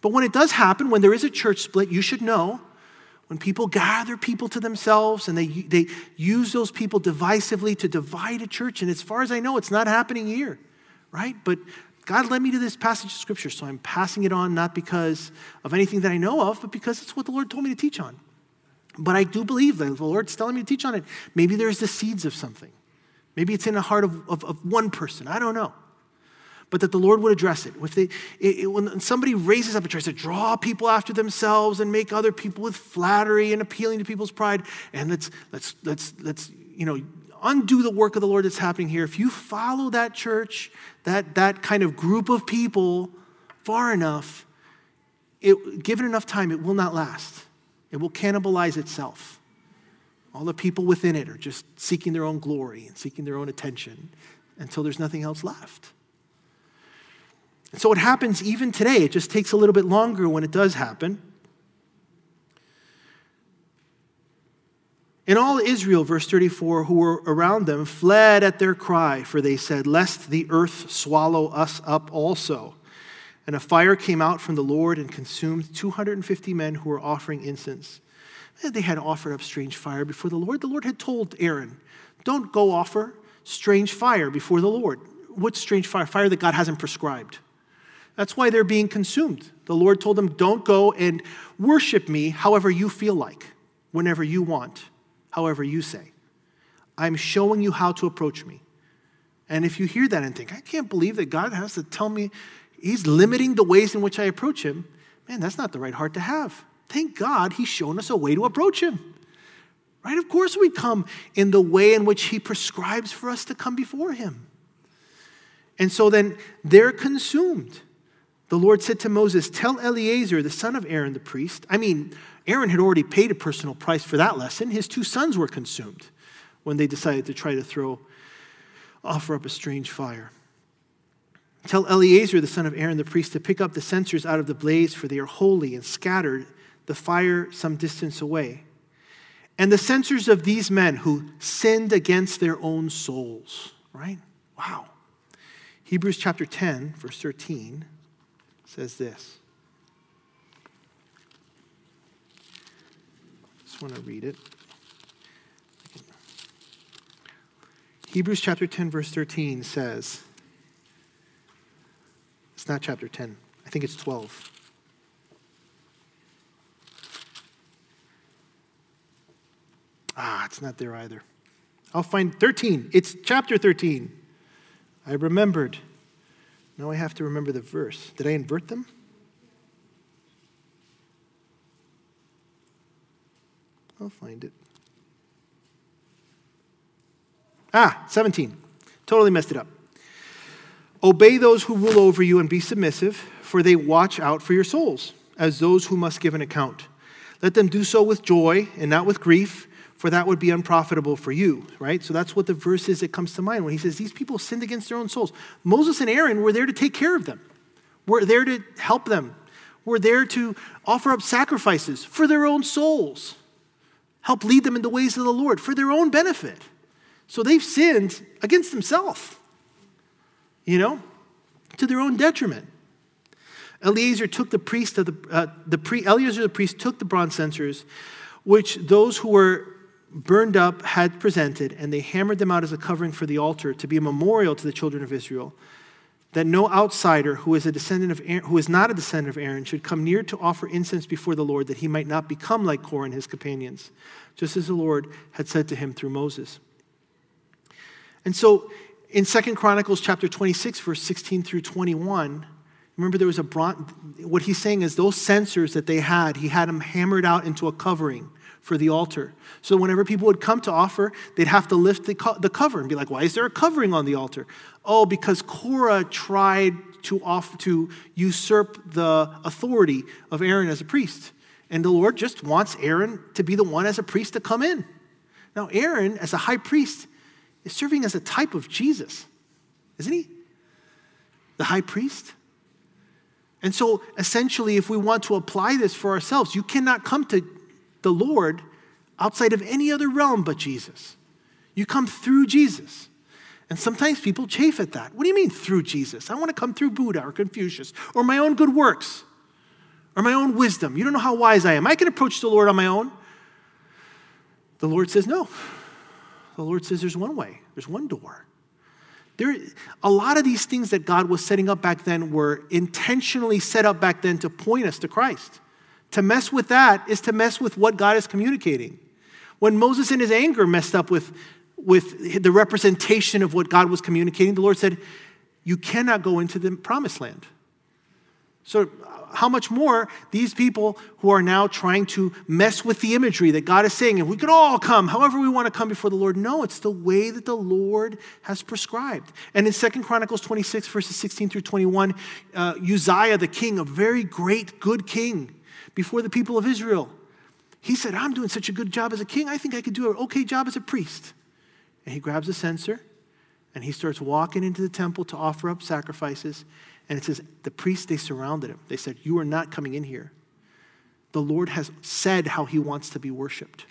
But when it does happen, when there is a church split, you should know when people gather people to themselves and they, they use those people divisively to divide a church, and as far as I know, it's not happening here, right? But God led me to this passage of scripture, so I'm passing it on not because of anything that I know of, but because it's what the Lord told me to teach on. But I do believe that the Lord's telling me to teach on it. Maybe there's the seeds of something. Maybe it's in the heart of, of, of one person. I don't know but that the Lord would address it. If they, it, when somebody raises up and tries to draw people after themselves and make other people with flattery and appealing to people's pride, and let's let's let's let's you know undo the work of the Lord that's happening here. If you follow that church, that that kind of group of people far enough, it, given enough time, it will not last. It will cannibalize itself. All the people within it are just seeking their own glory and seeking their own attention until there's nothing else left. And so it happens even today. It just takes a little bit longer when it does happen. And all Israel, verse 34, who were around them, fled at their cry, for they said, Lest the earth swallow us up also. And a fire came out from the Lord and consumed 250 men who were offering incense. They had offered up strange fire before the Lord. The Lord had told Aaron, Don't go offer strange fire before the Lord. What strange fire? Fire that God hasn't prescribed. That's why they're being consumed. The Lord told them, Don't go and worship me however you feel like, whenever you want, however you say. I'm showing you how to approach me. And if you hear that and think, I can't believe that God has to tell me He's limiting the ways in which I approach Him, man, that's not the right heart to have. Thank God He's shown us a way to approach Him. Right? Of course, we come in the way in which He prescribes for us to come before Him. And so then they're consumed. The Lord said to Moses, Tell Eleazar, the son of Aaron the priest. I mean, Aaron had already paid a personal price for that lesson. His two sons were consumed when they decided to try to throw, offer up a strange fire. Tell Eleazar, the son of Aaron the priest, to pick up the censers out of the blaze, for they are holy, and scattered the fire some distance away. And the censers of these men who sinned against their own souls, right? Wow. Hebrews chapter 10, verse 13 says this. Just want to read it. Hebrews chapter 10, verse 13 says, it's not chapter 10, I think it's 12. Ah, it's not there either. I'll find 13. It's chapter 13. I remembered. Now I have to remember the verse. Did I invert them? I'll find it. Ah, 17. Totally messed it up. Obey those who rule over you and be submissive, for they watch out for your souls, as those who must give an account. Let them do so with joy and not with grief, for that would be unprofitable for you, right? So that's what the verse is that comes to mind when he says, These people sinned against their own souls. Moses and Aaron were there to take care of them, were there to help them, were there to offer up sacrifices for their own souls, help lead them in the ways of the Lord for their own benefit. So they've sinned against themselves, you know, to their own detriment. Eleazar took the priest of the, uh, the pre, Eleazar the priest took the bronze censers, which those who were burned up had presented, and they hammered them out as a covering for the altar to be a memorial to the children of Israel, that no outsider who is a descendant of Aaron, who is not a descendant of Aaron should come near to offer incense before the Lord, that he might not become like Korah and his companions, just as the Lord had said to him through Moses. And so in Second Chronicles chapter 26, verse 16 through 21, remember there was a what he's saying is those censers that they had, he had them hammered out into a covering for the altar. So whenever people would come to offer, they'd have to lift the, co- the cover and be like, why is there a covering on the altar? Oh, because Korah tried to, off, to usurp the authority of Aaron as a priest. And the Lord just wants Aaron to be the one as a priest to come in. Now, Aaron, as a high priest, is serving as a type of Jesus, isn't he? The high priest. And so, essentially, if we want to apply this for ourselves, you cannot come to the Lord outside of any other realm but Jesus. You come through Jesus. And sometimes people chafe at that. What do you mean through Jesus? I want to come through Buddha or Confucius or my own good works or my own wisdom. You don't know how wise I am. I can approach the Lord on my own. The Lord says, no. The Lord says there's one way, there's one door. There, a lot of these things that God was setting up back then were intentionally set up back then to point us to Christ. To mess with that is to mess with what God is communicating. When Moses, in his anger, messed up with, with the representation of what God was communicating, the Lord said, You cannot go into the promised land. So, how much more these people who are now trying to mess with the imagery that God is saying, and we could all come however we want to come before the Lord. No, it's the way that the Lord has prescribed. And in Second Chronicles 26, verses 16 through 21, uh, Uzziah, the king, a very great, good king before the people of Israel, he said, I'm doing such a good job as a king, I think I could do an okay job as a priest. And he grabs a censer and he starts walking into the temple to offer up sacrifices. And it says, the priests, they surrounded him. They said, You are not coming in here. The Lord has said how he wants to be worshiped,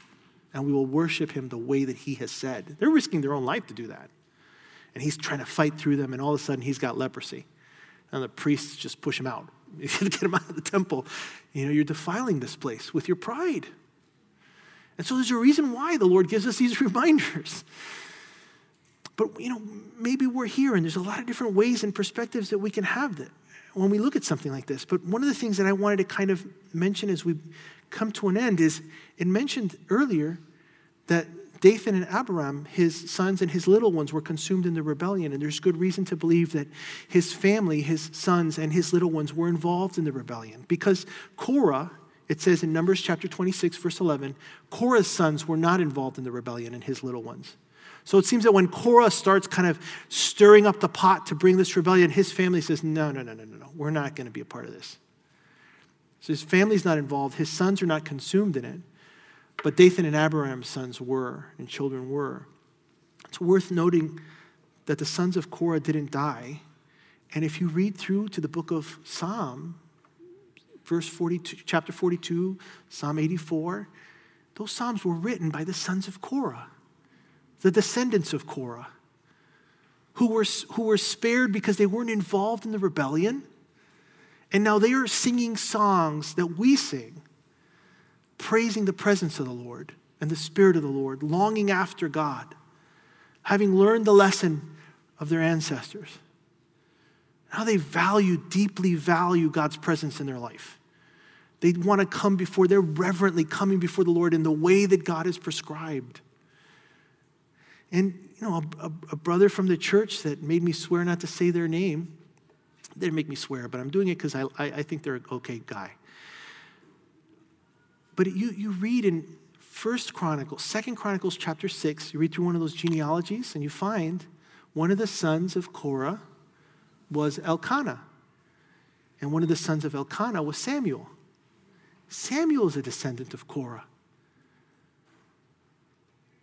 and we will worship him the way that he has said. They're risking their own life to do that. And he's trying to fight through them, and all of a sudden he's got leprosy. And the priests just push him out. You get him out of the temple. You know, you're defiling this place with your pride. And so there's a reason why the Lord gives us these reminders. But, you know, maybe we're here and there's a lot of different ways and perspectives that we can have that when we look at something like this. But one of the things that I wanted to kind of mention as we come to an end is it mentioned earlier that Dathan and Abiram, his sons and his little ones, were consumed in the rebellion. And there's good reason to believe that his family, his sons, and his little ones were involved in the rebellion. Because Korah, it says in Numbers chapter 26, verse 11, Korah's sons were not involved in the rebellion and his little ones. So it seems that when Korah starts kind of stirring up the pot to bring this rebellion, his family says, No, no, no, no, no, no. We're not going to be a part of this. So his family's not involved. His sons are not consumed in it. But Dathan and Abiram's sons were, and children were. It's worth noting that the sons of Korah didn't die. And if you read through to the book of Psalm, verse 42, chapter 42, Psalm 84, those Psalms were written by the sons of Korah the descendants of Korah, who were, who were spared because they weren't involved in the rebellion. And now they are singing songs that we sing, praising the presence of the Lord and the Spirit of the Lord, longing after God, having learned the lesson of their ancestors. Now they value, deeply value God's presence in their life. They want to come before, they're reverently coming before the Lord in the way that God has prescribed. And, you know, a, a, a brother from the church that made me swear not to say their name, they didn't make me swear, but I'm doing it because I, I, I think they're an okay guy. But you, you read in First Chronicles, Second Chronicles chapter 6, you read through one of those genealogies and you find one of the sons of Korah was Elkanah. And one of the sons of Elkanah was Samuel. Samuel is a descendant of Korah.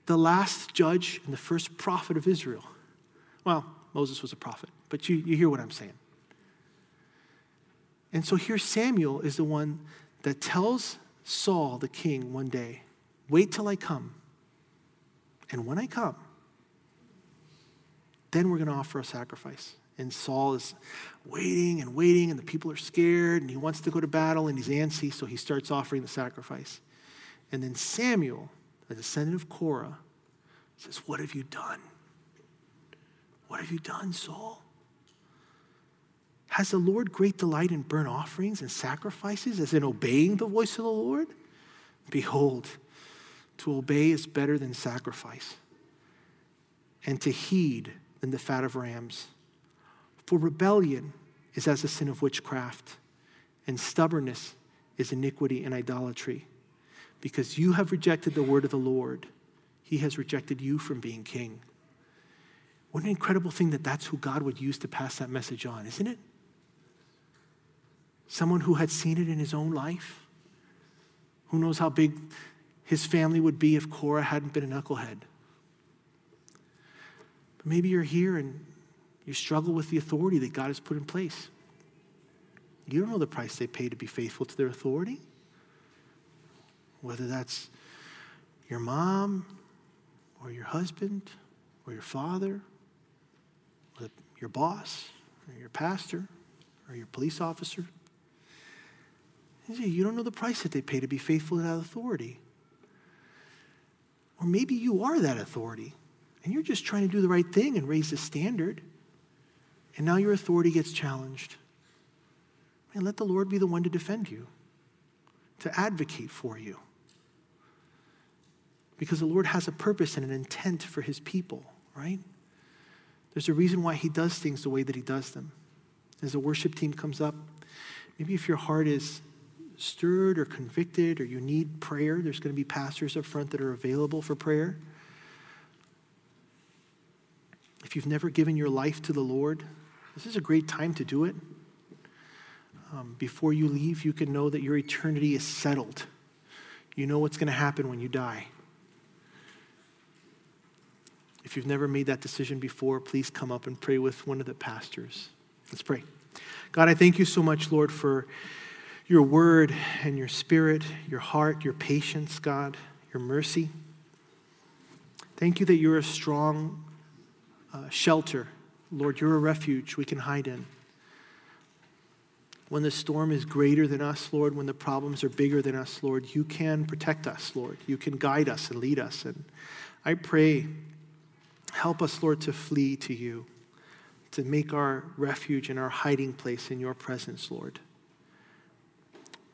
The last judge and the first prophet of Israel. Well, Moses was a prophet, but you, you hear what I'm saying. And so here Samuel is the one that tells Saul, the king, one day, Wait till I come. And when I come, then we're going to offer a sacrifice. And Saul is waiting and waiting, and the people are scared, and he wants to go to battle, and he's antsy, so he starts offering the sacrifice. And then Samuel, a descendant of Korah, says, What have you done? What have you done, Saul? Has the Lord great delight in burnt offerings and sacrifices, as in obeying the voice of the Lord? Behold, to obey is better than sacrifice, and to heed than the fat of rams. For rebellion is as the sin of witchcraft, and stubbornness is iniquity and idolatry. Because you have rejected the word of the Lord, he has rejected you from being king. What an incredible thing that that's who God would use to pass that message on, isn't it? Someone who had seen it in his own life. Who knows how big his family would be if Korah hadn't been a knucklehead? But maybe you're here and you struggle with the authority that God has put in place. You don't know the price they pay to be faithful to their authority. Whether that's your mom or your husband or your father or your boss or your pastor or your police officer. You don't know the price that they pay to be faithful to that authority. Or maybe you are that authority and you're just trying to do the right thing and raise the standard. And now your authority gets challenged. And let the Lord be the one to defend you, to advocate for you. Because the Lord has a purpose and an intent for his people, right? There's a reason why he does things the way that he does them. As the worship team comes up, maybe if your heart is stirred or convicted or you need prayer, there's going to be pastors up front that are available for prayer. If you've never given your life to the Lord, this is a great time to do it. Um, before you leave, you can know that your eternity is settled. You know what's going to happen when you die. If you've never made that decision before, please come up and pray with one of the pastors. Let's pray. God, I thank you so much, Lord, for your word and your spirit, your heart, your patience, God, your mercy. Thank you that you're a strong uh, shelter. Lord, you're a refuge we can hide in. When the storm is greater than us, Lord, when the problems are bigger than us, Lord, you can protect us, Lord. You can guide us and lead us. And I pray, help us, Lord, to flee to you, to make our refuge and our hiding place in your presence, Lord.